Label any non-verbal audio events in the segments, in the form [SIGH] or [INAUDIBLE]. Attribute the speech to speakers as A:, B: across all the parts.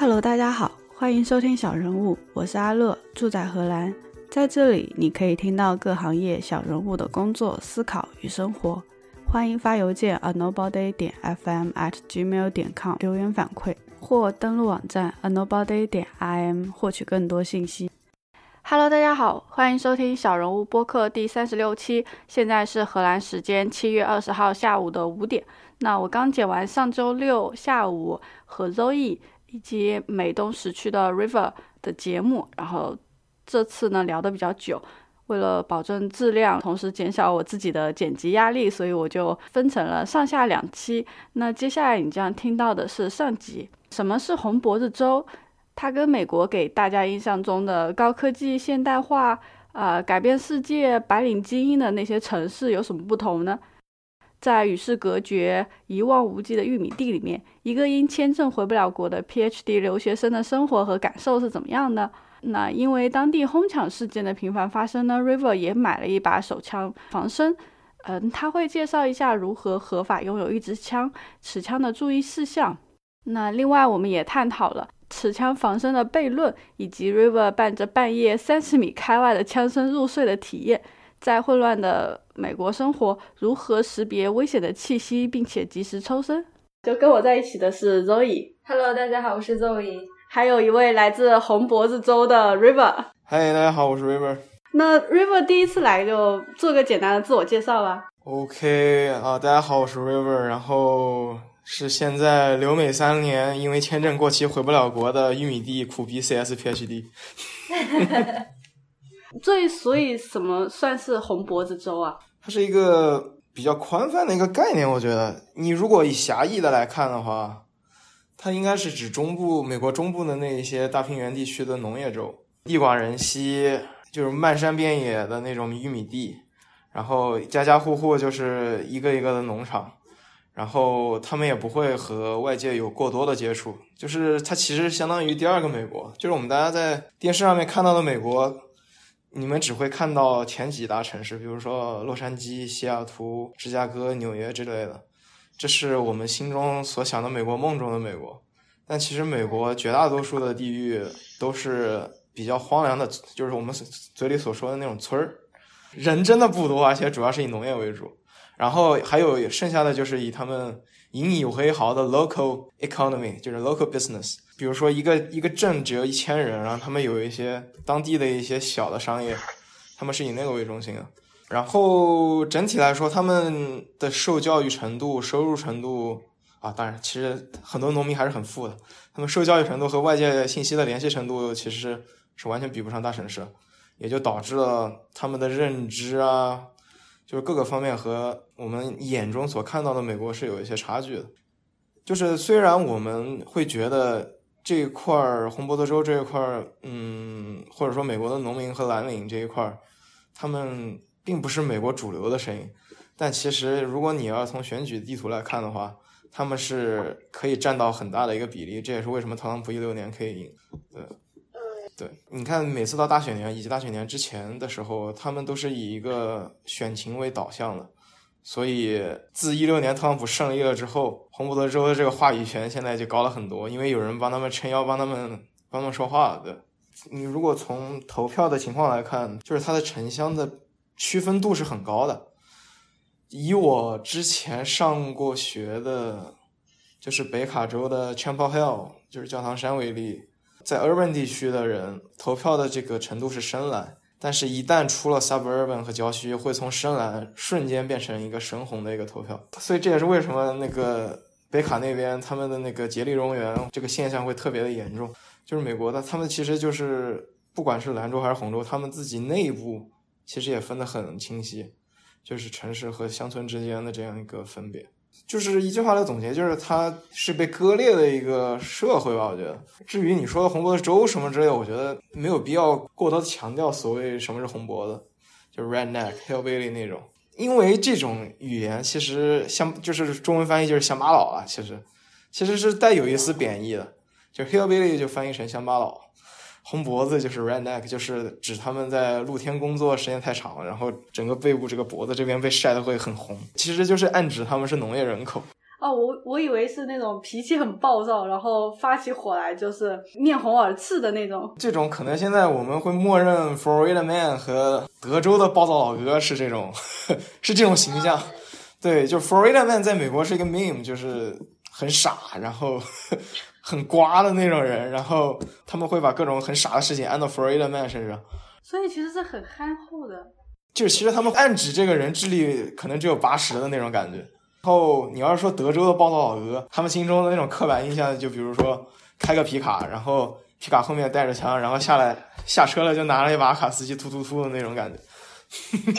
A: Hello，大家好，欢迎收听小人物，我是阿乐，住在荷兰，在这里你可以听到各行业小人物的工作、思考与生活。欢迎发邮件 a nobody 点 fm at gmail 点 com 留言反馈，或登录网站 a nobody 点 im 获取更多信息。Hello，大家好，欢迎收听小人物播客第三十六期。现在是荷兰时间七月二十号下午的五点。那我刚剪完上周六下午和 Zoe 以及美东时区的 River 的节目，然后这次呢聊得比较久。为了保证质量，同时减小我自己的剪辑压力，所以我就分成了上下两期。那接下来你将听到的是上集。什么是红脖子州？它跟美国给大家印象中的高科技、现代化、呃改变世界、白领精英的那些城市有什么不同呢？在与世隔绝、一望无际的玉米地里面，一个因签证回不了国的 PhD 留学生的生活和感受是怎么样的？那因为当地哄抢事件的频繁发生呢，River 也买了一把手枪防身。嗯，他会介绍一下如何合法拥有一支枪、持枪的注意事项。那另外，我们也探讨了。持枪防身的悖论，以及 River 伴着半夜三十米开外的枪声入睡的体验，在混乱的美国生活，如何识别危险的气息，并且及时抽身？就跟我在一起的是 Zoe。
B: Hello，大家好，我是 Zoe。
A: 还有一位来自红脖子州的 River。
C: 嗨，大家好，我是 River。
A: 那 River 第一次来就做个简单的自我介绍吧。
C: OK 啊，大家好，我是 River，然后。是现在留美三年，因为签证过期回不了国的玉米地苦逼 CS PhD。[LAUGHS]
A: 最所以什么算是红脖子州啊？
C: 它是一个比较宽泛的一个概念，我觉得你如果以狭义的来看的话，它应该是指中部美国中部的那一些大平原地区的农业州，地广人稀，就是漫山遍野的那种玉米地，然后家家户户就是一个一个的农场。然后他们也不会和外界有过多的接触，就是它其实相当于第二个美国，就是我们大家在电视上面看到的美国，你们只会看到前几大城市，比如说洛杉矶、西雅图、芝加哥、纽约之类的，这是我们心中所想的美国梦中的美国。但其实美国绝大多数的地域都是比较荒凉的，就是我们嘴里所说的那种村儿，人真的不多，而且主要是以农业为主。然后还有剩下的就是以他们引以为豪的 local economy，就是 local business。比如说一个一个镇只有一千人，然后他们有一些当地的一些小的商业，[LAUGHS] 他们是以那个为中心的。然后整体来说，他们的受教育程度、收入程度啊，当然其实很多农民还是很富的。他们受教育程度和外界信息的联系程度其实是完全比不上大城市，也就导致了他们的认知啊。就是各个方面和我们眼中所看到的美国是有一些差距的。就是虽然我们会觉得这一块儿红脖子州这一块儿，嗯，或者说美国的农民和蓝领这一块儿，他们并不是美国主流的声音，但其实如果你要从选举地图来看的话，他们是可以占到很大的一个比例。这也是为什么特朗普一六年可以赢。对。对，你看，每次到大选年以及大选年之前的时候，他们都是以一个选情为导向的。所以，自一六年特朗普胜利了之后，红脖子州的这个话语权现在就高了很多，因为有人帮他们撑腰，帮他们帮他们说话。对，你如果从投票的情况来看，就是它的城乡的区分度是很高的。以我之前上过学的，就是北卡州的 Chapel Hill，就是教堂山为例。在 urban 地区的人投票的这个程度是深蓝，但是，一旦出了 suburban 和郊区，会从深蓝瞬间变成一个深红的一个投票。所以，这也是为什么那个北卡那边他们的那个竭力蝾螈这个现象会特别的严重。就是美国的，他们其实就是不管是蓝州还是红州，他们自己内部其实也分得很清晰，就是城市和乡村之间的这样一个分别。就是一句话来总结，就是它是被割裂的一个社会吧。我觉得，至于你说的红脖子州什么之类的，我觉得没有必要过多强调所谓什么是红脖子，就是 redneck、hillbilly 那种，因为这种语言其实乡就是中文翻译就是乡巴佬啊，其实其实是带有一丝贬义的，就 hillbilly 就翻译成乡巴佬。红脖子就是 redneck，就是指他们在露天工作时间太长，然后整个背部这个脖子这边被晒得会很红，其实就是暗指他们是农业人口。
A: 哦，我我以为是那种脾气很暴躁，然后发起火来就是面红耳赤的那种。
C: 这种可能现在我们会默认 Florida Man 和德州的暴躁老哥是这种，[LAUGHS] 是这种形象。对，就 Florida Man 在美国是一个 meme，就是很傻，然后 [LAUGHS] 很瓜的那种人，然后他们会把各种很傻的事情安到 Florida Man 身上。
A: 所以其实是很憨厚的。
C: 就是其实他们暗指这个人智力可能只有八十的那种感觉。然后你要是说德州的暴躁老哥，他们心中的那种刻板印象，就比如说开个皮卡，然后皮卡后面带着枪，然后下来下车了就拿了一把卡斯机突突突的那种感觉。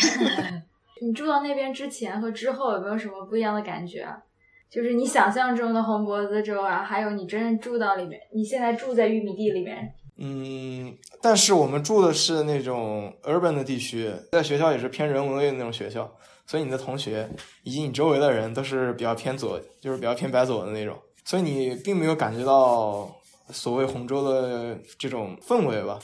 C: [LAUGHS]
B: 你住到那边之前和之后有没有什么不一样的感觉？就是你想象中的红脖子州啊，还有你真正住到里面，你现在住在玉米地里面。
C: 嗯，但是我们住的是那种 urban 的地区，在学校也是偏人文类的那种学校。所以你的同学以及你周围的人都是比较偏左，就是比较偏白左的那种，所以你并没有感觉到所谓红州的这种氛围吧？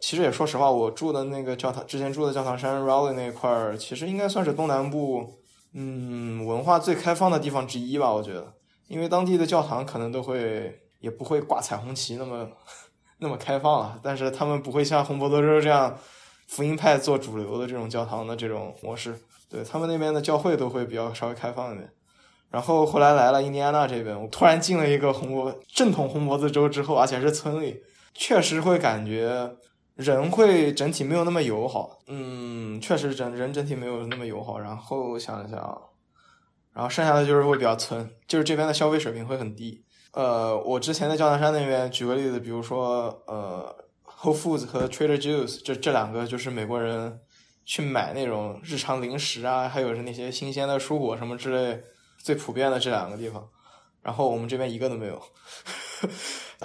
C: 其实也说实话，我住的那个教堂，之前住的教堂山 Raleigh 那块儿，其实应该算是东南部，嗯，文化最开放的地方之一吧。我觉得，因为当地的教堂可能都会也不会挂彩虹旗那么 [LAUGHS] 那么开放了，但是他们不会像红博德州这样福音派做主流的这种教堂的这种模式。对他们那边的教会都会比较稍微开放一点，然后后来来了印第安纳这边，我突然进了一个红脖正统红脖子州之后，而且是村里，确实会感觉人会整体没有那么友好，嗯，确实整人整体没有那么友好。然后想一想，然后剩下的就是会比较村，就是这边的消费水平会很低。呃，我之前在教堂山那边举个例子，比如说呃，Whole Foods 和 Trader Joe's 这这两个就是美国人。去买那种日常零食啊，还有是那些新鲜的蔬果什么之类，最普遍的这两个地方。然后我们这边一个都没有。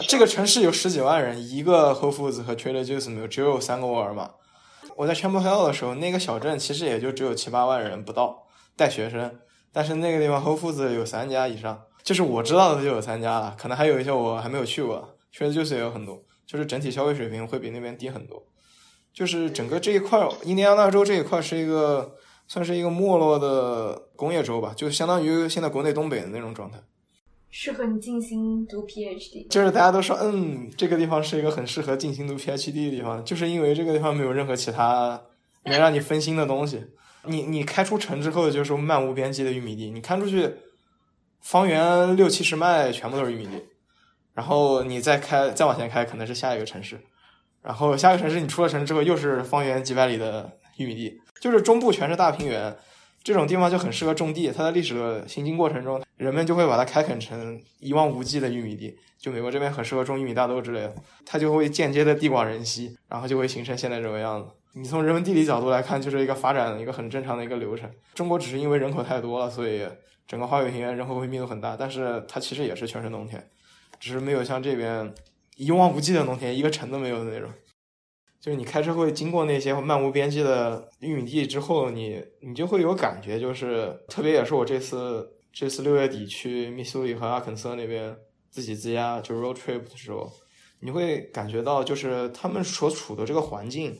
C: 这个城市有十几万人，一个 Whole Foods 和 Trader Joe's 没有，只有三个沃尔玛。我在 Chapel Hill 的时候，那个小镇其实也就只有七八万人不到，带学生。但是那个地方 Whole Foods 有三家以上，就是我知道的就有三家了，可能还有一些我还没有去过。Trader Joe's 也有很多，就是整体消费水平会比那边低很多。就是整个这一块，印第安纳州这一块是一个算是一个没落的工业州吧，就相当于现在国内东北的那种状态。
B: 适合你静心读 PhD。
C: 就是大家都说，嗯，这个地方是一个很适合静心读 PhD 的地方，就是因为这个地方没有任何其他能让你分心的东西。你你开出城之后就是漫无边际的玉米地，你看出去方圆六七十迈全部都是玉米地，然后你再开再往前开，可能是下一个城市。然后下个城市，你出了城之后又是方圆几百里的玉米地，就是中部全是大平原，这种地方就很适合种地。它在历史的行进过程中，人们就会把它开垦成一望无际的玉米地。就美国这边很适合种玉米大豆之类的，它就会间接的地广人稀，然后就会形成现在这个样子。你从人文地理角度来看，就是一个发展一个很正常的一个流程。中国只是因为人口太多了，所以整个花园平原人口会密度很大，但是它其实也是全是农田，只是没有像这边。一望无际的农田，一个城都没有的那种，就是你开车会经过那些漫无边际的玉米地之后，你你就会有感觉，就是特别也是我这次这次六月底去密苏里和阿肯色那边自己自驾就 road trip 的时候，你会感觉到就是他们所处的这个环境，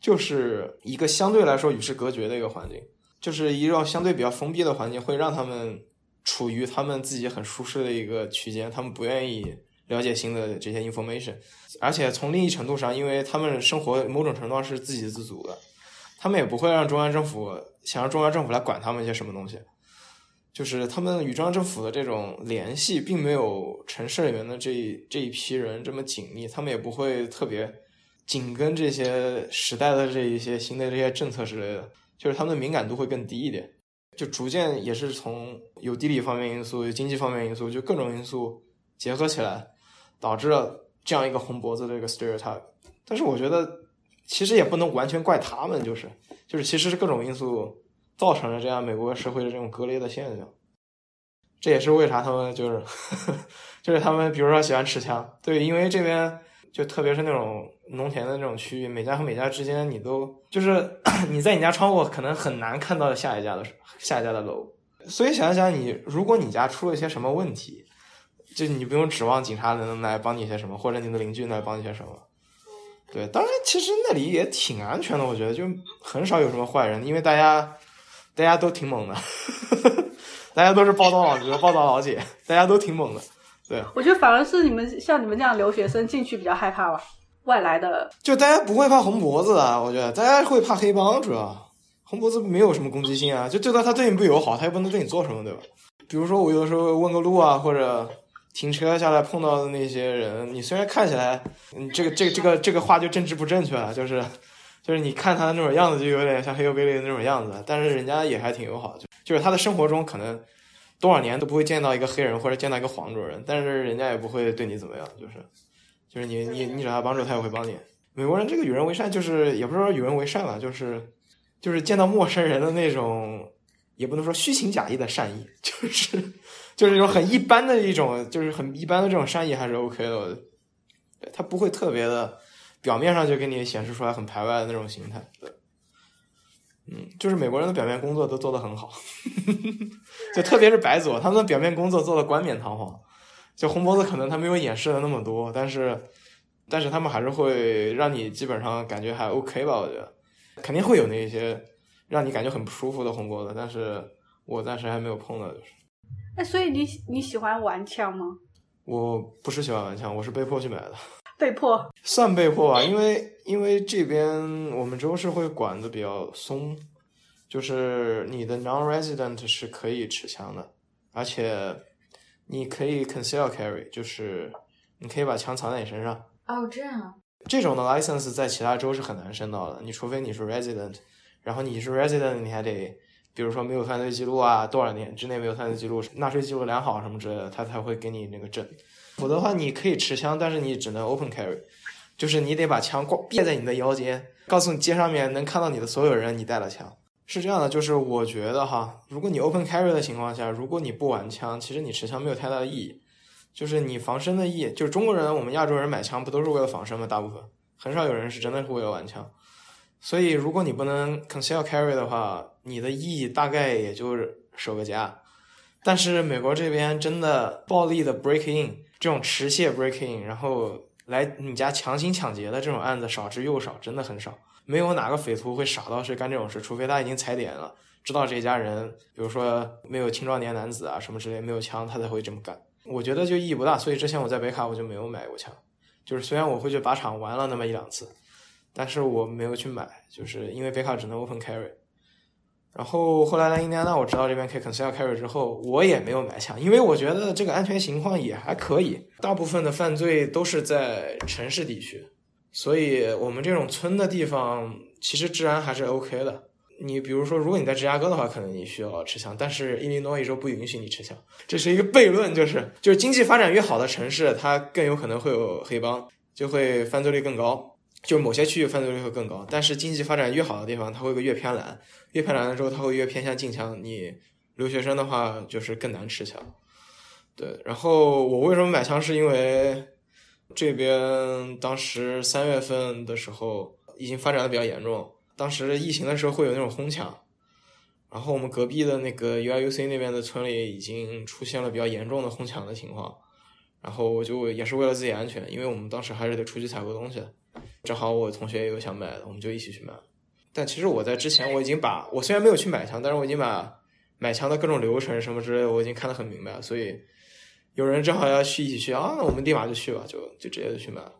C: 就是一个相对来说与世隔绝的一个环境，就是一个相对比较封闭的环境，会让他们处于他们自己很舒适的一个区间，他们不愿意。了解新的这些 information，而且从另一程度上，因为他们生活某种程度上是自给自足的，他们也不会让中央政府想让中央政府来管他们一些什么东西，就是他们与中央政府的这种联系，并没有城市里面的这这一批人这么紧密，他们也不会特别紧跟这些时代的这一些新的这些政策之类的，就是他们的敏感度会更低一点，就逐渐也是从有地理方面因素、有经济方面因素，就各种因素结合起来。导致了这样一个红脖子的一个 stereotype，但是我觉得其实也不能完全怪他们，就是就是其实是各种因素造成了这样美国社会的这种割裂的现象。这也是为啥他们就是 [LAUGHS] 就是他们比如说喜欢持枪，对，因为这边就特别是那种农田的那种区域，每家和每家之间你都就是 [COUGHS] 你在你家窗户可能很难看到下一家的下一家的楼，所以想想你如果你家出了一些什么问题。就你不用指望警察能来帮你些什么，或者你的邻居来帮你些什么。对，当然其实那里也挺安全的，我觉得就很少有什么坏人，因为大家大家都挺猛的，[LAUGHS] 大家都是报道老哥、报道老姐，大家都挺猛的。对，
A: 我觉得反而是你们像你们这样留学生进去比较害怕吧，外来的
C: 就大家不会怕红脖子啊，我觉得大家会怕黑帮，主要红脖子没有什么攻击性啊，就对他他对你不友好，他也不能对你做什么，对吧？比如说我有的时候问个路啊，或者停车下来碰到的那些人，你虽然看起来，你这个这个这个这个话就政治不正确了，就是就是你看他的那种样子，就有点像黑油贝利的那种样子，但是人家也还挺友好，就就是他的生活中可能多少年都不会见到一个黑人或者见到一个黄种人，但是人家也不会对你怎么样，就是就是你你你找他帮助，他也会帮你。美国人这个与人为善，就是也不是说与人为善吧，就是就是见到陌生人的那种。也不能说虚情假意的善意，就是就是那种很一般的一种，就是很一般的这种善意还是 OK 的。对他不会特别的，表面上就给你显示出来很排外的那种形态。对，嗯，就是美国人的表面工作都做得很好，[LAUGHS] 就特别是白左，他们的表面工作做的冠冕堂皇。就红脖子可能他没有掩饰的那么多，但是但是他们还是会让你基本上感觉还 OK 吧？我觉得肯定会有那些。让你感觉很不舒服的红脖子，但是我暂时还没有碰到，就是。
A: 哎，所以你你喜欢玩枪吗？
C: 我不是喜欢玩枪，我是被迫去买的。[LAUGHS]
A: 被迫？
C: 算被迫吧，因为因为这边我们州是会管的比较松，就是你的 non-resident 是可以持枪的，而且你可以 conceal carry，就是你可以把枪藏在你身上。
B: 哦，这样。
C: 这种的 license 在其他州是很难申到的，你除非你是 resident。然后你是 resident，你还得，比如说没有犯罪记录啊，多少年之内没有犯罪记录，纳税记录良好什么之类的，他才会给你那个证。否则的话，你可以持枪，但是你只能 open carry，就是你得把枪挂别在你的腰间，告诉你街上面能看到你的所有人，你带了枪。是这样的，就是我觉得哈，如果你 open carry 的情况下，如果你不玩枪，其实你持枪没有太大的意义。就是你防身的意义，就是中国人，我们亚洲人买枪不都是为了防身吗？大部分很少有人是真的是为了玩枪。所以，如果你不能 conceal carry 的话，你的意义大概也就是守个家。但是美国这边真的暴力的 break in，这种持械 break in，然后来你家强行抢劫的这种案子少之又少，真的很少。没有哪个匪徒会傻到去干这种事，除非他已经踩点了，知道这家人，比如说没有青壮年男子啊什么之类，没有枪，他才会这么干。我觉得就意义不大。所以之前我在北卡我就没有买过枪，就是虽然我会去靶场玩了那么一两次。但是我没有去买，就是因为北卡只能 open carry。然后后来来印第安纳，我知道这边可以 conceal carry 之后，我也没有买枪，因为我觉得这个安全情况也还可以。大部分的犯罪都是在城市地区，所以我们这种村的地方其实治安还是 OK 的。你比如说，如果你在芝加哥的话，可能你需要持枪，但是伊利诺伊州不允许你持枪，这是一个悖论，就是就是经济发展越好的城市，它更有可能会有黑帮，就会犯罪率更高。就某些区域犯罪率会更高，但是经济发展越好的地方，它会越偏蓝，越偏蓝的时候，它会越偏向禁枪。你留学生的话，就是更难持枪。对，然后我为什么买枪，是因为这边当时三月份的时候已经发展的比较严重，当时疫情的时候会有那种哄抢，然后我们隔壁的那个 U I U C 那边的村里已经出现了比较严重的哄抢的情况，然后我就也是为了自己安全，因为我们当时还是得出去采购东西。正好我同学也有想买的，我们就一起去买。但其实我在之前我已经把我虽然没有去买枪，但是我已经把买枪的各种流程什么之类的我已经看得很明白了。所以有人正好要去一起去啊，那我们立马就去吧，就就直接就去买了。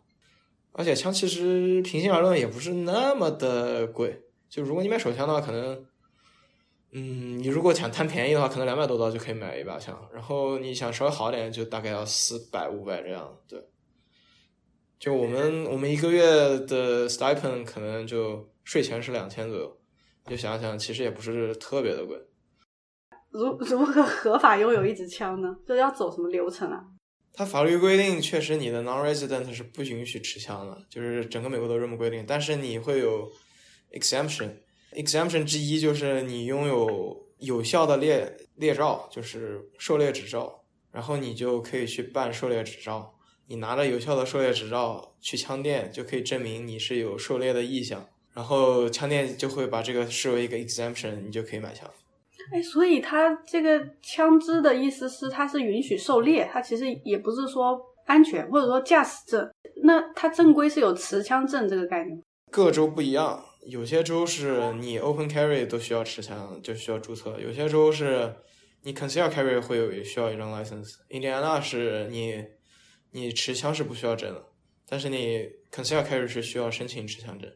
C: 而且枪其实平心而论也不是那么的贵，就如果你买手枪的话，可能嗯，你如果想贪便宜的话，可能两百多刀就可以买一把枪。然后你想稍微好点，就大概要四百五百这样，对。就我们我们一个月的 stipend 可能就税前是两千左右，就想想其实也不是特别的贵。
A: 如 [LAUGHS] 如何合法拥有一支枪呢？就要走什么流程啊？
C: 它法律规定确实你的 non-resident 是不允许持枪的，就是整个美国都这么规定。但是你会有 exemption，exemption 之一就是你拥有有效的猎猎照，就是狩猎执照，然后你就可以去办狩猎执照。你拿着有效的狩猎执照去枪店，就可以证明你是有狩猎的意向，然后枪店就会把这个视为一个 exemption，你就可以买枪。
A: 哎，所以他这个枪支的意思是，它是允许狩猎，它其实也不是说安全或者说驾驶证。那它正规是有持枪证这个概念？
C: 各州不一样，有些州是你 open carry 都需要持枪，就需要注册；有些州是你 conceal carry 会有需要一张 license，印第安纳是你你持枪是不需要证的，但是你 conceal carry 是需要申请持枪证，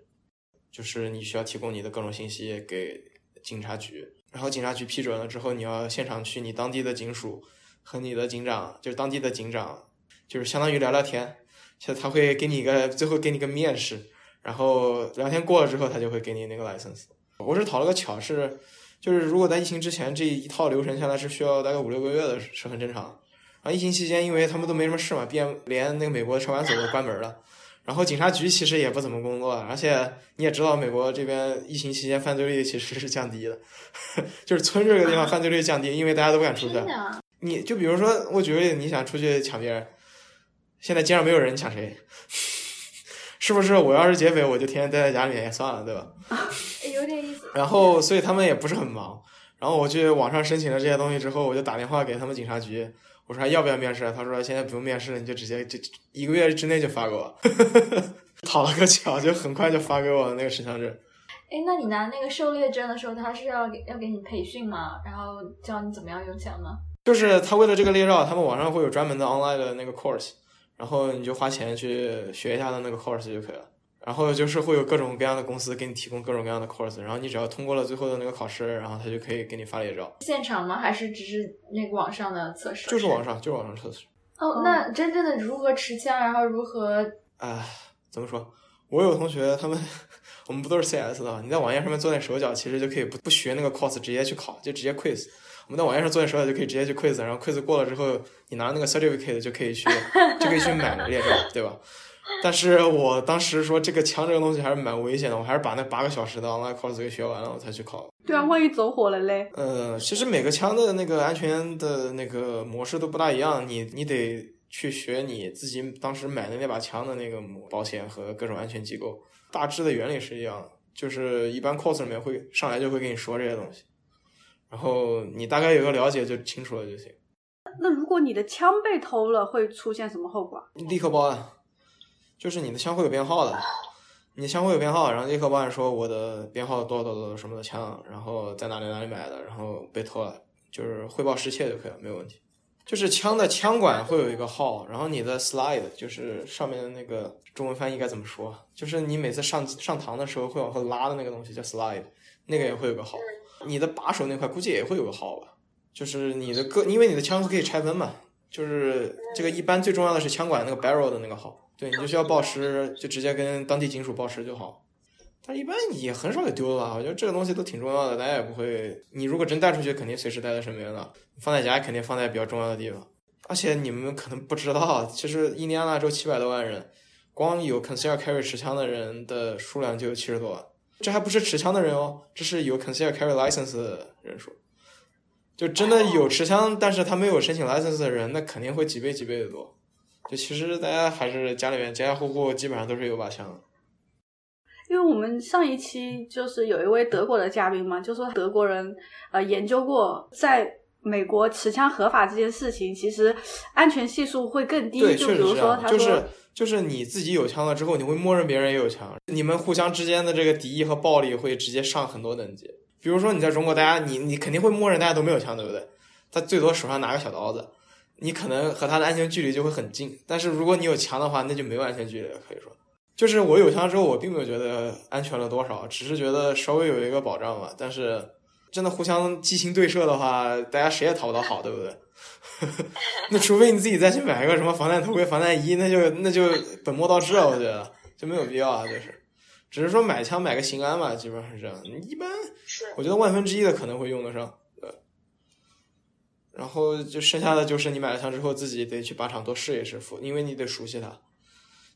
C: 就是你需要提供你的各种信息给警察局，然后警察局批准了之后，你要现场去你当地的警署和你的警长，就是当地的警长，就是相当于聊聊天，就他会给你一个最后给你个面试，然后聊天过了之后，他就会给你那个 license。我是讨了个巧，是就是如果在疫情之前这一套流程下来是需要大概五六个月的，是很正常。疫情期间，因为他们都没什么事嘛，连连那个美国的车管所都关门了，然后警察局其实也不怎么工作，而且你也知道，美国这边疫情期间犯罪率其实是降低的，[LAUGHS] 就是村这个地方犯罪率降低，因为大家都不敢出去。你就比如说，我举个例子，你想出去抢别人，现在街上没有人，抢谁？[LAUGHS] 是不是？我要是劫匪，我就天天待在家里面也算了，对吧？
B: 有点意思。[LAUGHS]
C: 然后，所以他们也不是很忙。然后我去网上申请了这些东西之后，我就打电话给他们警察局，我说还要不要面试？他说现在不用面试了，你就直接就一个月之内就发给我。讨了个巧，就很快就发给我那个持枪证。
B: 哎，那你拿那个狩猎证的时候，他是要给要给你培训吗？然后教你怎么样用枪吗？
C: 就是他为了这个猎照，他们网上会有专门的 online 的那个 course，然后你就花钱去学一下的那个 course 就可以了。然后就是会有各种各样的公司给你提供各种各样的 course，然后你只要通过了最后的那个考试，然后他就可以给你发猎照。
B: 现场吗？还是只是那个网上的测试？
C: 就是网上，就是网上测试。
B: 哦，那真正的如何持枪，然后如何？
C: 啊，怎么说？我有同学，他们我们不都是 CS 的？你在网页上面做点手脚，其实就可以不不学那个 course，直接去考，就直接 quiz。我们在网页上做点手脚就可以直接去 quiz，然后 quiz 过了之后，你拿那个 certificate 就可以去就可以去买 [LAUGHS] 猎照，对吧？但是我当时说这个枪这个东西还是蛮危险的，我还是把那八个小时的 online course 给学完了，我才去考。
A: 对啊，万一走火了嘞？
C: 呃，其实每个枪的那个安全的那个模式都不大一样，你你得去学你自己当时买的那把枪的那个保险和各种安全机构，大致的原理是一样的，就是一般 course 里面会上来就会跟你说这些东西。然后你大概有个了解就清楚了就行。
A: 那如果你的枪被偷了，会出现什么后果？
C: 立刻报案，就是你的枪会有编号的，你的枪会有编号，然后立刻报案说我的编号多少多少多什么的枪，然后在哪里哪里买的，然后被偷了，就是汇报失窃就可以了，没有问题。就是枪的枪管会有一个号，然后你的 slide 就是上面的那个中文翻译该怎么说？就是你每次上上膛的时候会往后拉的那个东西叫 slide，那个也会有个号。你的把手那块估计也会有个号吧？就是你的各，因为你的枪是可以拆分嘛，就是这个一般最重要的是枪管那个 barrel 的那个号，对你就需要报失，就直接跟当地警署报失就好。但一般也很少有丢的吧？我觉得这个东西都挺重要的，大家也不会。你如果真带出去，肯定随时带在身边的，放在家肯定放在比较重要的地方。而且你们可能不知道，其实印第安纳州七百多万人，光有 conceal carry 持枪的人的数量就有七十多万。这还不是持枪的人哦，这是有 conceal carry license 的人数。就真的有持枪，但是他没有申请 license 的人，那肯定会几倍几倍的多。就其实大家还是家里面家家户户基本上都是有把枪。
A: 因为我们上一期就是有一位德国的嘉宾嘛，就说德国人呃研究过，在美国持枪合法这件事情，其实安全系数会更低。
C: 对，
A: 就比如说，他，
C: 样就是就是你自己有枪了之后，你会默认别人也有枪，你们互相之间的这个敌意和暴力会直接上很多等级。比如说你在中国，大家你你肯定会默认大家都没有枪，对不对？他最多手上拿个小刀子，你可能和他的安全距离就会很近。但是如果你有枪的话，那就没有安全距离了，可以说。就是我有枪之后，我并没有觉得安全了多少，只是觉得稍微有一个保障吧。但是真的互相激情对射的话，大家谁也讨不到好，对不对？[LAUGHS] 那除非你自己再去买一个什么防弹头盔、防弹衣，那就那就本末倒置了，我觉得就没有必要啊，就是。只是说买枪买个心安嘛，基本上是这样。你一般我觉得万分之一的可能会用得上，对。然后就剩下的就是你买了枪之后，自己得去靶场多试一试，服，因为你得熟悉它。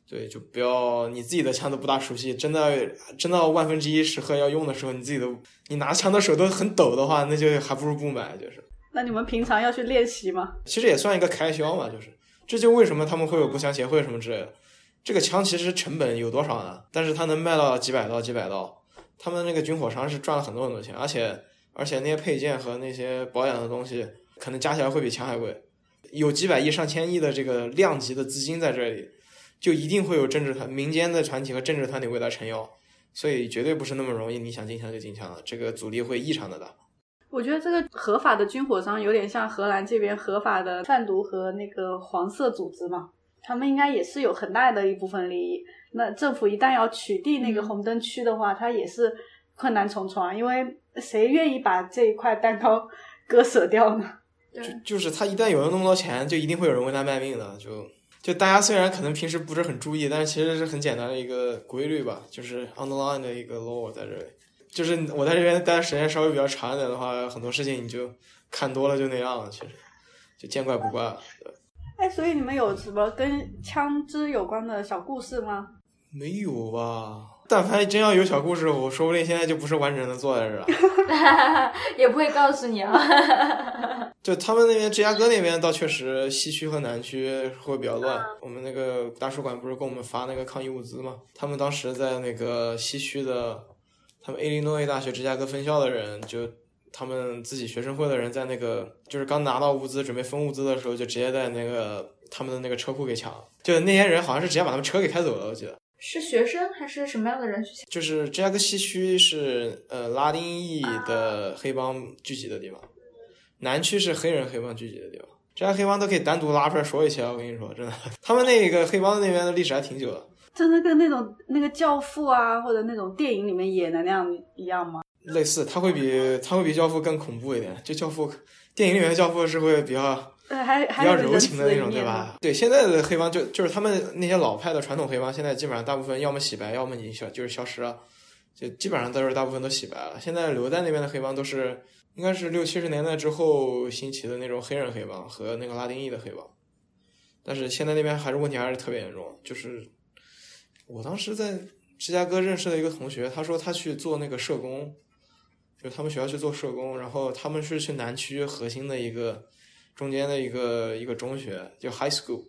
C: 对，就不要你自己的枪都不大熟悉，真的真到万分之一时刻要用的时候，你自己都你拿枪的手都很抖的话，那就还不如不买，就是。
A: 那你们平常要去练习吗？
C: 其实也算一个开销嘛，就是这就为什么他们会有步枪协会什么之类的。这个枪其实成本有多少呢？但是它能卖到几百刀、几百刀，他们那个军火商是赚了很多很多钱，而且而且那些配件和那些保养的东西，可能加起来会比枪还贵，有几百亿、上千亿的这个量级的资金在这里，就一定会有政治团、民间的团体和政治团体为他撑腰，所以绝对不是那么容易，你想进枪就进枪了，这个阻力会异常的大。
A: 我觉得这个合法的军火商有点像荷兰这边合法的贩毒和那个黄色组织嘛，他们应该也是有很大的一部分利益。那政府一旦要取缔那个红灯区的话，它也是困难重重啊，因为谁愿意把这一块蛋糕割舍掉呢？
C: 就就是他一旦有了那么多钱，就一定会有人为他卖命的。就就大家虽然可能平时不是很注意，但是其实是很简单的一个规律吧，就是 underline 的一个 law 在这里。就是我在这边待的时间稍微比较长一点的话，很多事情你就看多了就那样了，其实就见怪不怪了。对。
A: 哎，所以你们有什么跟枪支有关的小故事吗？
C: 没有吧？但凡真要有小故事，我说不定现在就不是完整的坐在这儿了。[LAUGHS]
B: 也不会告诉你啊。[LAUGHS]
C: 就他们那边芝加哥那边倒确实西区和南区会比较乱。我们那个大使馆不是给我们发那个抗疫物资吗？他们当时在那个西区的。他们伊利诺伊大学芝加哥分校的人，就他们自己学生会的人，在那个就是刚拿到物资准备分物资的时候，就直接在那个他们的那个车库给抢了。就那些人好像是直接把他们车给开走了，我记得。
B: 是学生还是什么样的人去？
C: 就是芝加哥西区是呃拉丁裔的黑帮聚集的地方，南区是黑人黑帮聚集的地方。这些黑帮都可以单独拉出来说一下，我跟你说，真的，他们那个黑帮那边的历史还挺久的。
A: 真的跟那种那个教父啊，或者那种电影里面演的那样一样吗？
C: 类似，他会比他会比教父更恐怖一点。就教父电影里面的教父是会比较，
A: 还
C: 比较柔情的那种，对吧？对，现在的黑帮就就是他们那些老派的传统黑帮，现在基本上大部分要么洗白，要么你消就是消失了，就基本上都是大部分都洗白了。现在留在那边的黑帮都是应该是六七十年代之后兴起的那种黑人黑帮和那个拉丁裔的黑帮，但是现在那边还是问题还是特别严重，就是。我当时在芝加哥认识的一个同学，他说他去做那个社工，就他们学校去做社工，然后他们是去南区核心的一个中间的一个一个中学，叫 high school。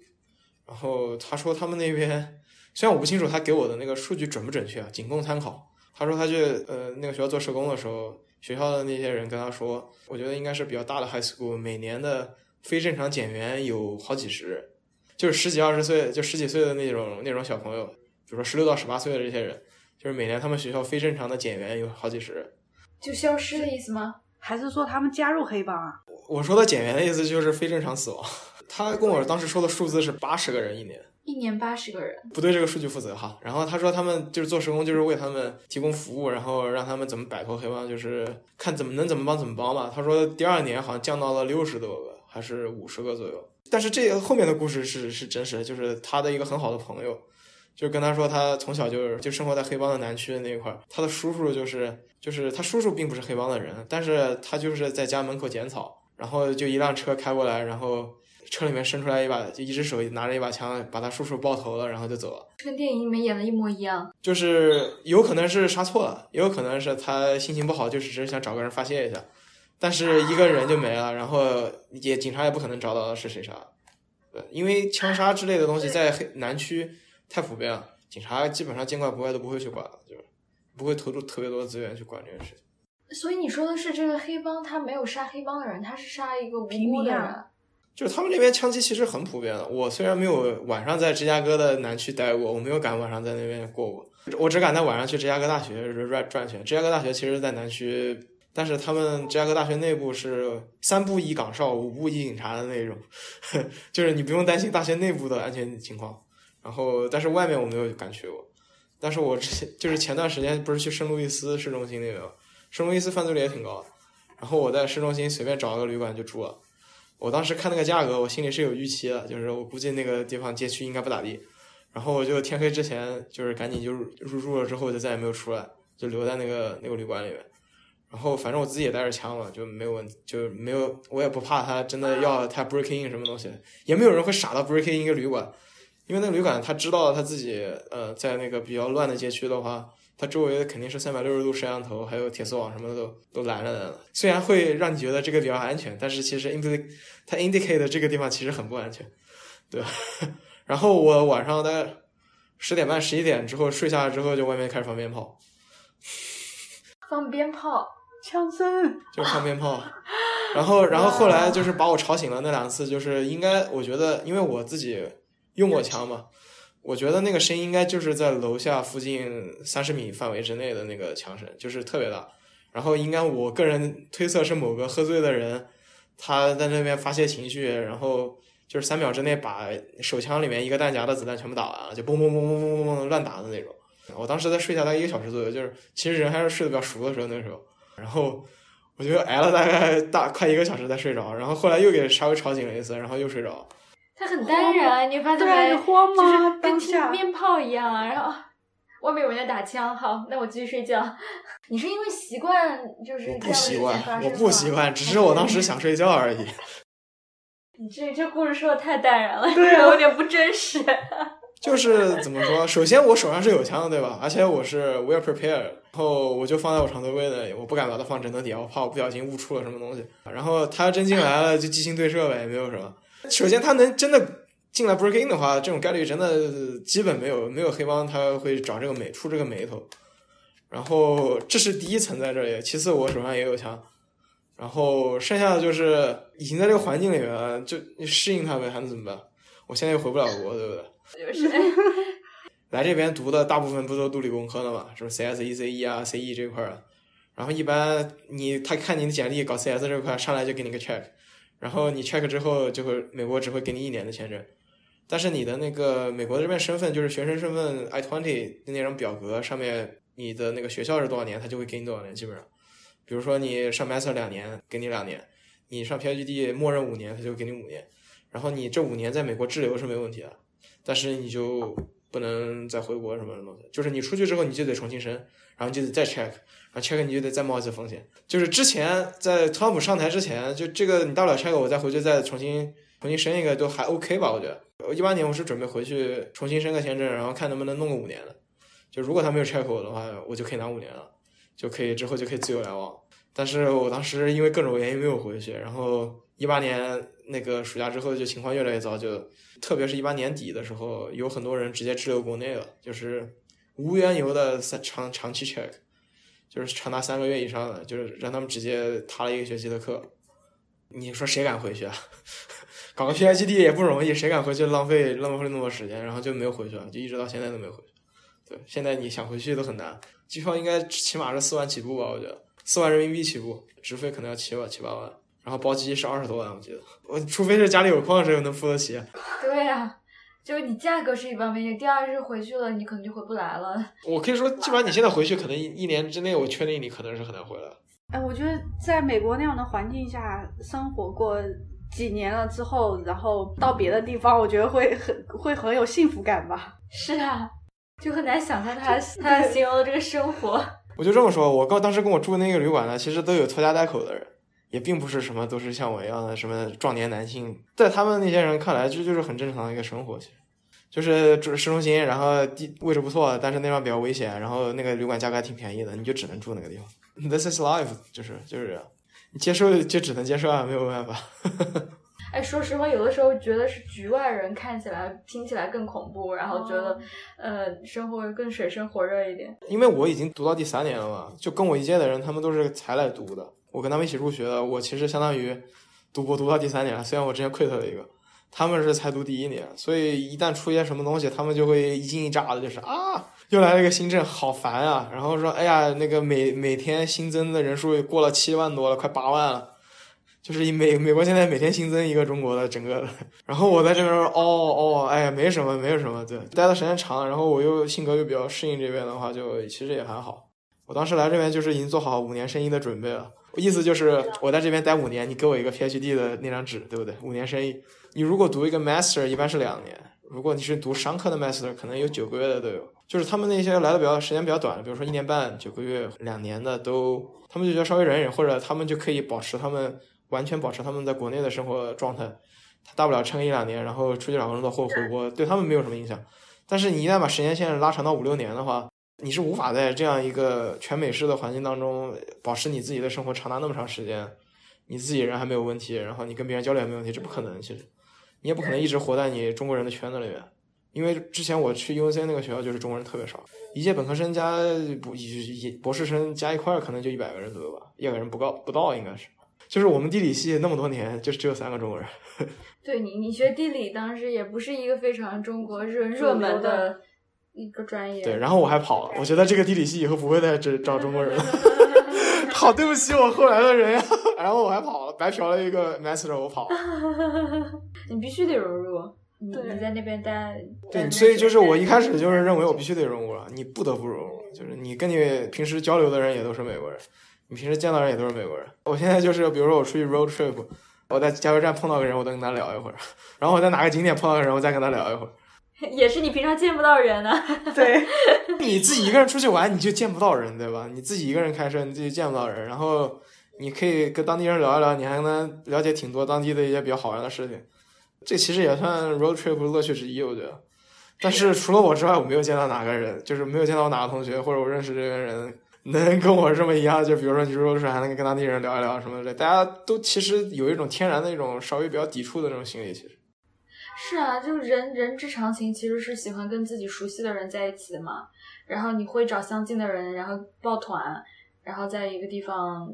C: 然后他说他们那边，[LAUGHS] 虽然我不清楚他给我的那个数据准不准确啊，仅供参考。他说他去呃那个学校做社工的时候，学校的那些人跟他说，我觉得应该是比较大的 high school，每年的非正常减员有好几十，就是十几二十岁，就十几岁的那种那种小朋友。比如说十六到十八岁的这些人，就是每年他们学校非正常的减员有好几十，
B: 就消失的意思吗？
A: 还是说他们加入黑帮啊？
C: 我说的减员的意思就是非正常死亡。他跟我当时说的数字是八十个人一年，
B: 一年八十个人，
C: 不对这个数据负责哈。然后他说他们就是做社工，就是为他们提供服务，然后让他们怎么摆脱黑帮，就是看怎么能怎么帮怎么帮吧。他说第二年好像降到了六十多个，还是五十个左右。但是这后面的故事是是真实的，就是他的一个很好的朋友。就跟他说，他从小就是就生活在黑帮的南区的那一块儿。他的叔叔就是就是他叔叔并不是黑帮的人，但是他就是在家门口捡草，然后就一辆车开过来，然后车里面伸出来一把，就一只手拿着一把枪，把他叔叔爆头了，然后就走了。
B: 跟电影里面演的一模一样。
C: 就是有可能是杀错了，也有可能是他心情不好，就是只是想找个人发泄一下，但是一个人就没了，然后也警察也不可能找到是谁杀，对，因为枪杀之类的东西在黑南区。太普遍了，警察基本上见怪不怪，都不会去管了，就是不会投入特别多的资源去管这件事情。
B: 所以你说的是这个黑帮，他没有杀黑帮的人，他是杀一个无辜的人。
C: 就是他们那边枪击其实很普遍的。我虽然没有晚上在芝加哥的南区待过，我没有敢晚上在那边过过，我只敢在晚上去芝加哥大学转转圈。芝加哥大学其实，在南区，但是他们芝加哥大学内部是三不一岗哨，五不一警察的那种，[LAUGHS] 就是你不用担心大学内部的安全情况。然后，但是外面我没有敢去过。但是我之前就是前段时间不是去圣路易斯市中心那边，圣路易斯犯罪率也挺高的。然后我在市中心随便找了个旅馆就住了。我当时看那个价格，我心里是有预期的，就是我估计那个地方街区应该不咋地。然后我就天黑之前就是赶紧就入住了，之后就再也没有出来，就留在那个那个旅馆里面。然后反正我自己也带着枪了，就没有问题，就没有我也不怕他真的要他 break in 什么东西，也没有人会傻到 break in 一个旅馆。因为那个旅馆，他知道他自己，呃，在那个比较乱的街区的话，他周围肯定是三百六十度摄像头，还有铁丝网什么的都都拦着的。虽然会让你觉得这个比较安全，但是其实 indicate 它 indicate 这个地方其实很不安全，对吧？[LAUGHS] 然后我晚上大概十点半、十一点之后睡下来之后，就外面开始放鞭炮，[LAUGHS]
B: 放鞭炮，
A: 枪声，
C: 就放鞭炮。[LAUGHS] 然后，然后后来就是把我吵醒了那两次，就是应该我觉得，因为我自己。用过枪吗？我觉得那个声音应该就是在楼下附近三十米范围之内的那个枪声，就是特别大。然后应该我个人推测是某个喝醉的人，他在那边发泄情绪，然后就是三秒之内把手枪里面一个弹夹的子弹全部打完了，就嘣嘣嘣嘣嘣嘣嘣乱打的那种。我当时在睡下大概一个小时左右，就是其实人还是睡得比较熟的时候那时候，然后我就挨了大概大快一个小时才睡着，然后后来又给稍微吵醒了一次，然后又睡着。
B: 他很淡然，你发现就是
A: 吗？
B: 跟听鞭炮一样啊，然后 [LAUGHS] 外面有人在打枪，好，那我继续睡觉。[LAUGHS] 你是因为习惯就是
C: 我不习惯，我不习惯，只是我当时想睡觉而已。
B: 你这这故事说的太淡然了，
A: 对啊 [LAUGHS]
B: 有点不真实。
C: 就是怎么说？首先我手上是有枪的，对吧？而且我是 well prepared，然后我就放在我床头柜那里，我不敢把它放枕头底下，我怕我不小心误触了什么东西。然后他真进来了，就激情对射呗，也没有什么。首先他能真的进来 break in 的话，这种概率真的基本没有，没有黑帮他会找这个美出这个眉头。然后这是第一层在这里，其次我手上也有枪，然后剩下的就是已经在这个环境里面，就你适应他呗，还能怎么办？我现在又回不了国，对不对？
B: 就是
C: 来这边读的大部分不都读理工科的嘛，什么 CS、ECE 啊、CE 这块儿。然后一般你他看你的简历搞 CS 这块，上来就给你个 check，然后你 check 之后就会美国只会给你一年的签证，但是你的那个美国这边身份就是学生身份 I twenty 的那张表格上面你的那个学校是多少年，他就会给你多少年，基本上。比如说你上 master 两年，给你两年；你上 PhD 默认五年，他就给你五年。然后你这五年在美国滞留是没问题的，但是你就不能再回国什么什么的，就是你出去之后你就得重新申，然后就得再 check，啊 check 你就得再冒一次风险。就是之前在特朗普上台之前，就这个你大不了 check，我再回去再重新重新申一个都还 OK 吧，我觉得。我一八年我是准备回去重新申个签证，然后看能不能弄个五年的。就如果他没有 check 我的话，我就可以拿五年了，就可以之后就可以自由来往。但是我当时因为各种原因没有回去，然后一八年那个暑假之后就情况越来越糟，就特别是一八年底的时候，有很多人直接滞留国内了，就是无缘由的长长期 check，就是长达三个月以上的，就是让他们直接塌了一个学期的课。你说谁敢回去啊？搞个 PhD 也不容易，谁敢回去浪费浪费那么多时间？然后就没有回去了，就一直到现在都没有回去。对，现在你想回去都很难，机票应该起码是四万起步吧，我觉得四万人民币起步，直飞可能要七万七八万，然后包机是二十多万，我记得。我除非是家里有矿，谁能付得起？
B: 对呀、就是你价格是一方面，第二是回去了你可能就回不来了。[LAUGHS]
C: 我可以说，基本上你现在回去，可能一一年之内，我确定你可能是很难回来。
A: 哎，我觉得在美国那样的环境下生活过几年了之后，然后到别的地方，我觉得会很会很有幸福感吧。
B: 是啊，就很难想象他 [LAUGHS] 他形容的这个生活。[LAUGHS]
C: 我就这么说，我刚当时跟我住的那个旅馆呢，其实都有拖家带口的人，也并不是什么都是像我一样的什么壮年男性，在他们那些人看来，这就是很正常的一个生活，其实就是住市中心，然后地位置不错，但是那方比较危险，然后那个旅馆价格还挺便宜的，你就只能住那个地方。This is life，就是就是这样，你接受就只能接受啊，没有办法。
B: 哎，说实话，有的时候觉得是局外人看起来、听起来更恐怖，然后觉得、呃生活更水深火热一点。
C: 因为我已经读到第三年了嘛，就跟我一届的人，他们都是才来读的，我跟他们一起入学的，我其实相当于读博读到第三年了，虽然我之前 quit 了一个，他们是才读第一年，所以一旦出现什么东西，他们就会一惊一乍的，就是啊，又来了一个新政，好烦啊！然后说，哎呀，那个每每天新增的人数过了七万多了，快八万了。就是以美美国现在每天新增一个中国的整个的，然后我在这边哦哦，哎呀没什么没有什么，对，待的时间长了，然后我又性格又比较适应这边的话，就其实也还好。我当时来这边就是已经做好五年生意的准备了，意思就是我在这边待五年，你给我一个 PhD 的那张纸，对不对？五年生意，你如果读一个 Master 一般是两年，如果你是读商科的 Master，可能有九个月的都有。就是他们那些来的比较时间比较短的，比如说一年半、九个月、两年的都，他们就觉得稍微忍忍，或者他们就可以保持他们。完全保持他们在国内的生活状态，他大不了撑一两年，然后出去找工作或回国，对他们没有什么影响。但是你一旦把时间线拉长到五六年的话，你是无法在这样一个全美式的环境当中保持你自己的生活长达那么长时间。你自己人还没有问题，然后你跟别人交流也没问题，这不可能。其实你也不可能一直活在你中国人的圈子里面，因为之前我去 UNC 那个学校就是中国人特别少，一届本科生加博博士生加一块可能就一百个人左右吧，一百个人不到不到应该是。就是我们地理系那么多年，就只有三个中国人。[LAUGHS]
B: 对你，你学地理当时也不是一个非常中国热热门的一个专业。
C: 对，然后我还跑了，我觉得这个地理系以后不会再只招 [LAUGHS] 中国人了，[LAUGHS] 好，对不起我后来的人呀。然后我还跑了，白嫖了一个 master，我跑了。[LAUGHS]
B: 你必须得融入，你
A: 对
B: 你在那边待。
C: 对，所以就是我一开始就是认为我必须得融入了，你不得不融入，就是你跟你平时交流的人也都是美国人，你平时见到人也都是美国人。我现在就是，比如说我出去 road trip，我在加油站碰到个人，我都跟他聊一会儿，然后我在哪个景点碰到个人，我再跟他聊一会儿。[LAUGHS]
B: 也是你平常见不到人啊。[LAUGHS]
A: 对，[LAUGHS]
C: 你自己一个人出去玩，你就见不到人，对吧？你自己一个人开车，你自己见不到人，然后你可以跟当地人聊一聊，你还能了解挺多当地的一些比较好玩的事情。这其实也算 road trip 的乐趣之一，我觉得。但是除了我之外，我没有见到哪个人，就是没有见到哪个同学或者我认识这个人能跟我这么一样，就比如说你 road trip 还能跟当地人聊一聊什么的，大家都其实有一种天然的一种稍微比较抵触的那种心理，其实。
B: 是啊，就是人人之常情，其实是喜欢跟自己熟悉的人在一起的嘛。然后你会找相近的人，然后抱团，然后在一个地方，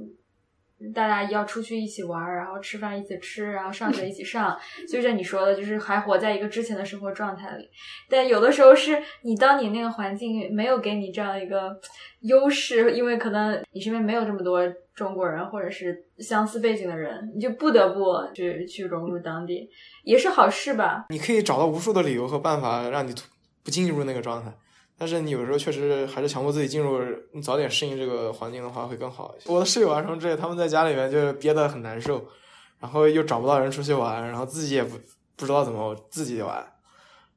B: 大家要出去一起玩，然后吃饭一起吃，然后上学一起上。就像你说的，就是还活在一个之前的生活状态里。但有的时候是你当你那个环境没有给你这样一个优势，因为可能你身边没有这么多中国人或者是相似背景的人，你就不得不去去融入当地，也是好事吧。
C: 你可以找到无数的理由和办法让你不进入那个状态，但是你有时候确实还是强迫自己进入，你早点适应这个环境的话会更好一些。我的室友啊什么之类，他们在家里面就憋得很难受，然后又找不到人出去玩，然后自己也不不知道怎么自己玩，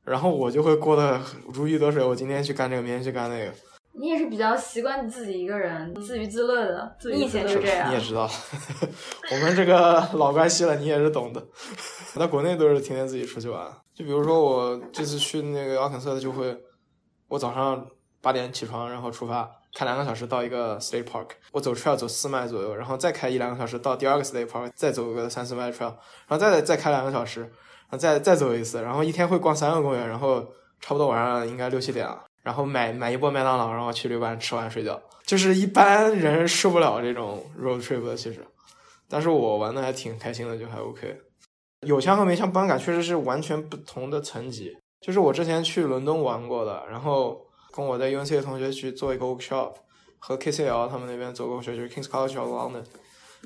C: 然后我就会过得如鱼得水。我今天去干这个，明天去干那个。
B: 你也是比较习惯自己一个人自娱自乐的，你以前就这样
C: 你也。知道，[LAUGHS] 我们这个老关系了，你也是懂的。[LAUGHS] 我在国内都是天天自己出去玩，就比如说我这次去那个奥肯色，就会我早上八点起床，然后出发，开两个小时到一个 state park，我走 trail 走四迈左右，然后再开一两个小时到第二个 state park，再走个三四迈 trail，然后再再开两个小时，然后再再走一次，然后一天会逛三个公园，然后差不多晚上应该六七点了。然后买买一波麦当劳，然后去旅馆吃完睡觉，就是一般人受不了这种 road trip 的，其实，但是我玩的还挺开心的，就还 OK。有枪和没枪观感确实是完全不同的层级。就是我之前去伦敦玩过的，然后跟我在 UNC 的同学去做一个 workshop，和 KCL 他们那边做过学就是 Kings College of London。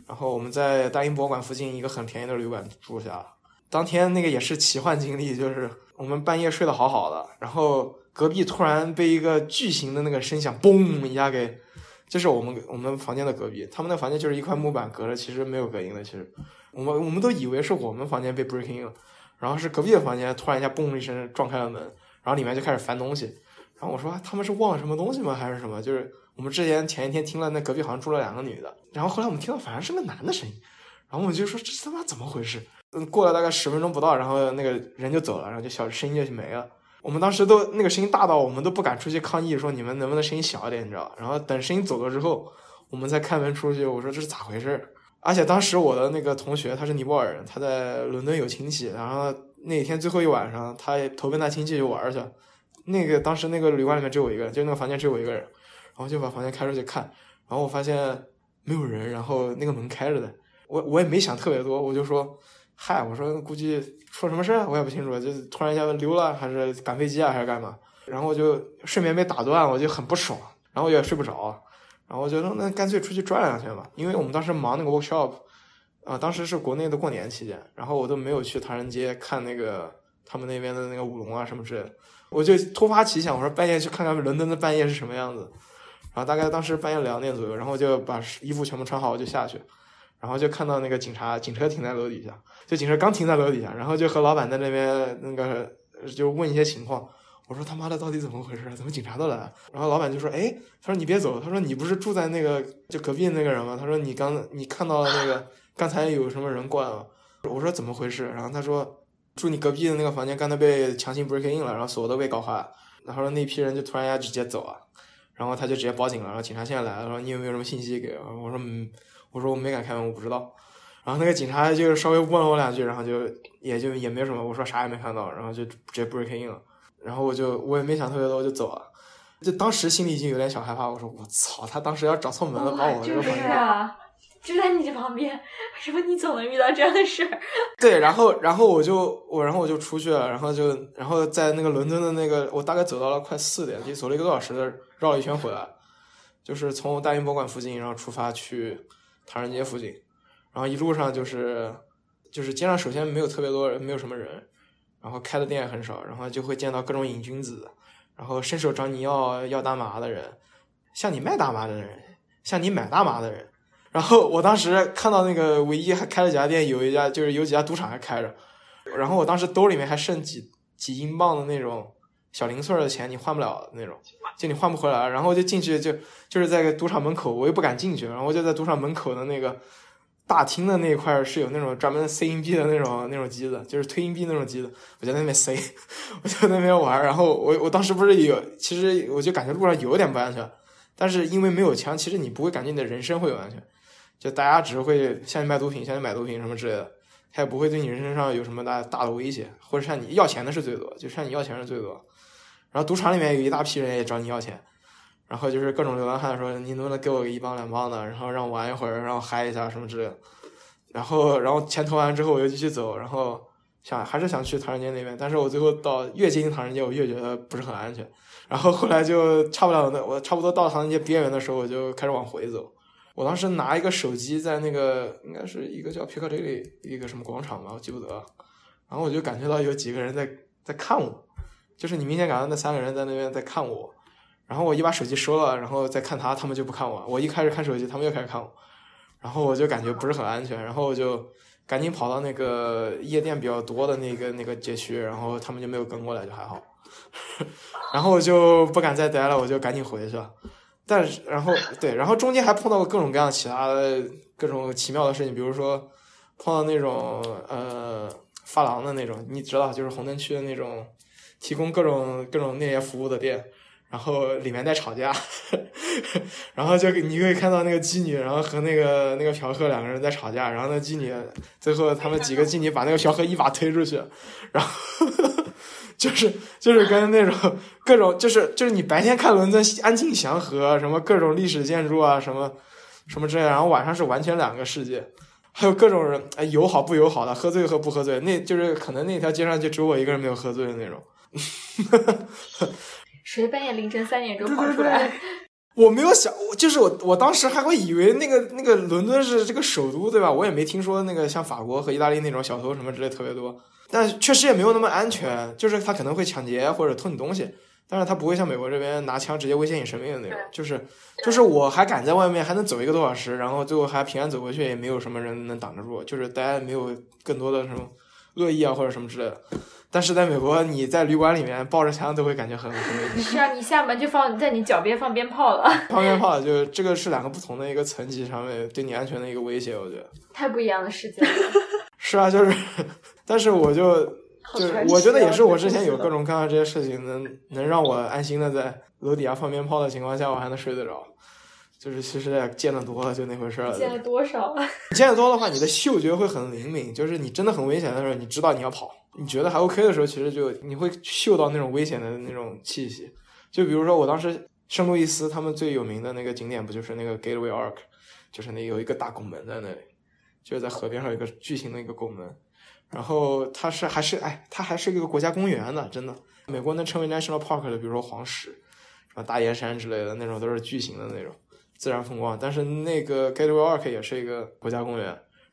C: 然后我们在大英博物馆附近一个很便宜的旅馆住下。当天那个也是奇幻经历，就是我们半夜睡得好好的，然后隔壁突然被一个巨型的那个声响嘣一下给，就是我们我们房间的隔壁，他们那房间就是一块木板隔着，其实没有隔音的。其实我们我们都以为是我们房间被 breaking 了，然后是隔壁的房间突然一下嘣一声撞开了门，然后里面就开始翻东西。然后我说他们是忘了什么东西吗？还是什么？就是我们之前前一天听了那隔壁好像住了两个女的，然后后来我们听到反而是个男的声音，然后我们就说这他妈怎么回事？嗯，过了大概十分钟不到，然后那个人就走了，然后就小声音就没了。我们当时都那个声音大到我们都不敢出去抗议，说你们能不能声音小一点，你知道？然后等声音走了之后，我们再开门出去，我说这是咋回事？而且当时我的那个同学他是尼泊尔人，他在伦敦有亲戚，然后那天最后一晚上，他投奔他亲戚去玩去。那个当时那个旅馆里面只有我一个人，就那个房间只有我一个人，然后就把房间开出去看，然后我发现没有人，然后那个门开着的，我我也没想特别多，我就说。嗨，我说估计出什么事儿，我也不清楚，就突然一下溜了，还是赶飞机啊，还是干嘛？然后我就睡眠被打断，我就很不爽，然后我也睡不着，然后我觉得那干脆出去转两圈吧，因为我们当时忙那个 workshop，啊、当时是国内的过年期间，然后我都没有去唐人街看那个他们那边的那个舞龙啊什么之类的，我就突发奇想，我说半夜去看看伦敦的半夜是什么样子，然后大概当时半夜两点左右，然后就把衣服全部穿好，我就下去。然后就看到那个警察警车停在楼底下，就警车刚停在楼底下，然后就和老板在那边那个就问一些情况。我说他妈的到底怎么回事？怎么警察都来了？然后老板就说：“哎，他说你别走，他说你不是住在那个就隔壁那个人吗？他说你刚你看到了那个刚才有什么人过来吗？”我说怎么回事？然后他说住你隔壁的那个房间刚才被强行 break in 了，然后锁都被搞坏了。然后说那批人就突然一下直接走啊，然后他就直接报警了。然后警察现在来了，说你有没有什么信息给我？我说嗯。我说我没敢开门，我不知道。然后那个警察就稍微问了我两句，然后就也就也没什么。我说啥也没看到，然后就直接 break in 了。然后我就我也没想特别多，我就走了。就当时心里已经有点小害怕，我说我操，他当时要找错门了，把我这个
B: 就是
C: 房间。
B: 啊，就在你这旁边，为什么你总能遇到这样的事儿？[LAUGHS]
C: 对，然后然后我就我然后我就出去了，然后就然后在那个伦敦的那个，我大概走到了快四点，就走了一个多小时的，绕了一圈回来。就是从大英博物馆附近，然后出发去唐人街附近，然后一路上就是就是街上首先没有特别多人，没有什么人，然后开的店也很少，然后就会见到各种瘾君子，然后伸手找你要要大麻的人，向你卖大麻的人，向你买大麻的人。然后我当时看到那个唯一还开了几家店，有一家就是有几家赌场还开着，然后我当时兜里面还剩几几英镑的那种小零碎的钱，你换不了那种，就你换不回来。然后就进去就就是在赌场门口，我又不敢进去，然后就在赌场门口的那个大厅的那一块是有那种专门塞硬币的那种那种机子，就是推硬币那种机子，我在那边塞，[LAUGHS] 我在那边玩。然后我我当时不是有，其实我就感觉路上有点不安全，但是因为没有枪，其实你不会感觉你的人身会有安全。就大家只会向你卖毒品，向你买毒品什么之类的，他也不会对你人身上有什么大大的威胁，或者向你要钱的是最多，就向你要钱是最多。然后赌场里面有一大批人也找你要钱，然后就是各种流浪汉说你能不能给我个一磅两磅的，然后让我玩一会儿，让我嗨一下什么之类的。然后然后钱投完之后我又继续走，然后想还是想去唐人街那边，但是我最后到越接近唐人街我越觉得不是很安全。然后后来就差不了那我差不多到唐人街边缘的时候，我就开始往回走。我当时拿一个手机在那个应该是一个叫皮克 y 一个什么广场吧，我记不得。然后我就感觉到有几个人在在看我，就是你明显感到那三个人在那边在看我。然后我一把手机收了，然后再看他，他们就不看我。我一开始看手机，他们又开始看我。然后我就感觉不是很安全，然后我就赶紧跑到那个夜店比较多的那个那个街区，然后他们就没有跟过来，就还好。[LAUGHS] 然后我就不敢再待了，我就赶紧回去了。但是，然后对，然后中间还碰到过各种各样其他的各种奇妙的事情，比如说碰到那种呃发廊的那种，你知道，就是红灯区的那种提供各种各种那些服务的店，然后里面在吵架，[LAUGHS] 然后就你可以看到那个妓女，然后和那个那个嫖客两个人在吵架，然后那妓女最后他们几个妓女把那个嫖客一把推出去，[LAUGHS] 然后。就是就是跟那种各种就是就是你白天看伦敦安静祥和，什么各种历史建筑啊，什么什么之类，然后晚上是完全两个世界，还有各种人哎友好不友好的，喝醉和不喝醉，那就是可能那条街上就只有我一个人没有喝醉的那种。
B: 谁半夜凌晨三点钟跑出来？
C: 我没有想，就是我我当时还会以为那个那个伦敦是这个首都，对吧？我也没听说那个像法国和意大利那种小偷什么之类特别多。但确实也没有那么安全，就是他可能会抢劫或者偷你东西，但是他不会像美国这边拿枪直接威胁你生命的那种。就是，就是我还敢在外面还能走一个多小时，然后最后还平安走回去，也没有什么人能挡得住，就是大家没有更多的什么恶意啊或者什么之类的。但是在美国，你在旅馆里面抱着枪都会感觉很很危险。
B: 是啊，你下门就放在你脚边放鞭炮了。
C: 放鞭炮，就这个是两个不同的一个层级上面对你安全的一个威胁，我觉得。
B: 太不一样的世界了。[LAUGHS]
C: 是啊，就是。但是我就就是我觉得也是我之前有各种各样这些事情能能让我安心的在楼底下放鞭炮的情况下我还能睡得着，就是其实也见得多了就那回事儿了。
B: 见了多少？[LAUGHS]
C: 见得多的话，你的嗅觉会很灵敏，就是你真的很危险的时候，你知道你要跑，你觉得还 OK 的时候，其实就你会嗅到那种危险的那种气息。就比如说我当时圣路易斯他们最有名的那个景点不就是那个 Gateway Arc，就是那有一个大拱门在那里，就是在河边上有一个巨型的一个拱门。然后它是还是哎，它还是一个国家公园呢，真的。美国能称为 national park 的，比如说黄石、什么大雁山之类的那种，都是巨型的那种自然风光。但是那个 Gateway Arc 也是一个国家公园。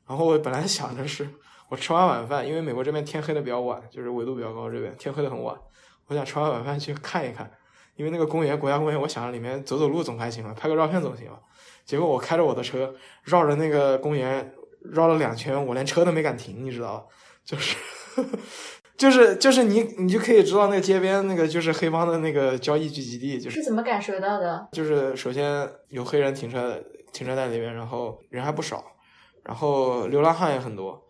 C: 然后我本来想着是，我吃完晚饭，因为美国这边天黑的比较晚，就是纬度比较高，这边天黑的很晚。我想吃完晚饭去看一看，因为那个公园国家公园，我想里面走走路总还行吧，拍个照片总行吧。结果我开着我的车绕着那个公园绕了两圈，我连车都没敢停，你知道吧？就是，[LAUGHS] 就是就是你你就可以知道那个街边那个就是黑帮的那个交易聚集地，就是
B: 是怎么感受到的？
C: 就是首先有黑人停车停车在那边，然后人还不少，然后流浪汉也很多，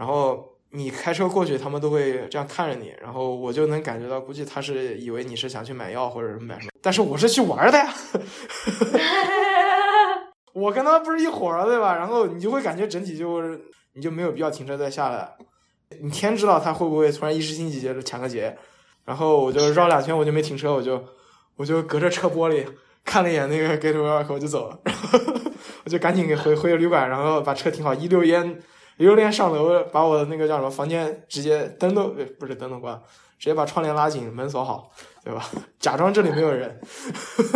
C: 然后你开车过去，他们都会这样看着你，然后我就能感觉到，估计他是以为你是想去买药或者是买什么，但是我是去玩的呀，[LAUGHS] 我跟他不是一伙儿对吧？然后你就会感觉整体就是你就没有必要停车再下来。你天知道他会不会突然一时兴起就抢个劫，然后我就绕两圈，我就没停车，我就我就隔着车玻璃看了一眼那个 Gateway Arc，我就走了，然后 [LAUGHS] 我就赶紧给回回旅馆，然后把车停好，一溜烟榴莲上楼，把我的那个叫什么房间直接灯都不是灯都关，直接把窗帘拉紧，门锁好，对吧？[LAUGHS] 假装这里没有人。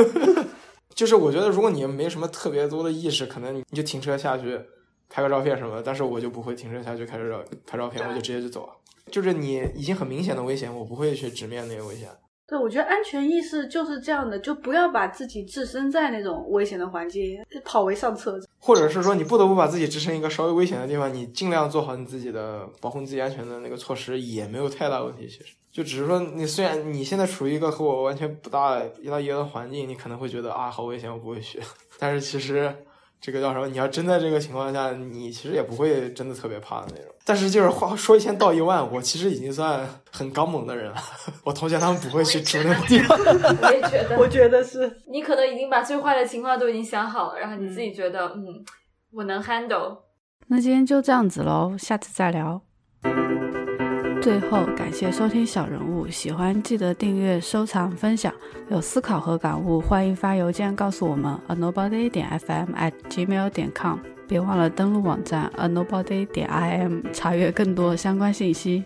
C: [LAUGHS] 就是我觉得，如果你没什么特别多的意识，可能你就停车下去拍个照片什么的。但是我就不会停车下去开始照拍照片，我就直接就走了。就是你已经很明显的危险，我不会去直面那个危险。
A: 对，我觉得安全意识就是这样的，就不要把自己置身在那种危险的环境，跑为上策。
C: 或者是说，你不得不把自己置身一个稍微危险的地方，你尽量做好你自己的保护自己安全的那个措施，也没有太大问题。其实，就只是说，你虽然你现在处于一个和我完全不大一搭一的环境，你可能会觉得啊，好危险，我不会去。[LAUGHS] 但是其实。这个叫什么？你要真在这个情况下，你其实也不会真的特别怕的那种。但是就是话说一千道一万，我其实已经算很刚猛的人了。我同学他们不会去住那个地方。[LAUGHS]
B: 我也觉得，
A: 我觉得是
B: 你可能已经把最坏的情况都已经想好了，然后你自己觉得，嗯，我能 handle。
A: 那今天就这样子喽，下次再聊。最后，感谢收听小人物，喜欢记得订阅、收藏、分享。有思考和感悟，欢迎发邮件告诉我们：a nobody 点 fm at gmail 点 com。别忘了登录网站 a nobody 点 im，查阅更多相关信息。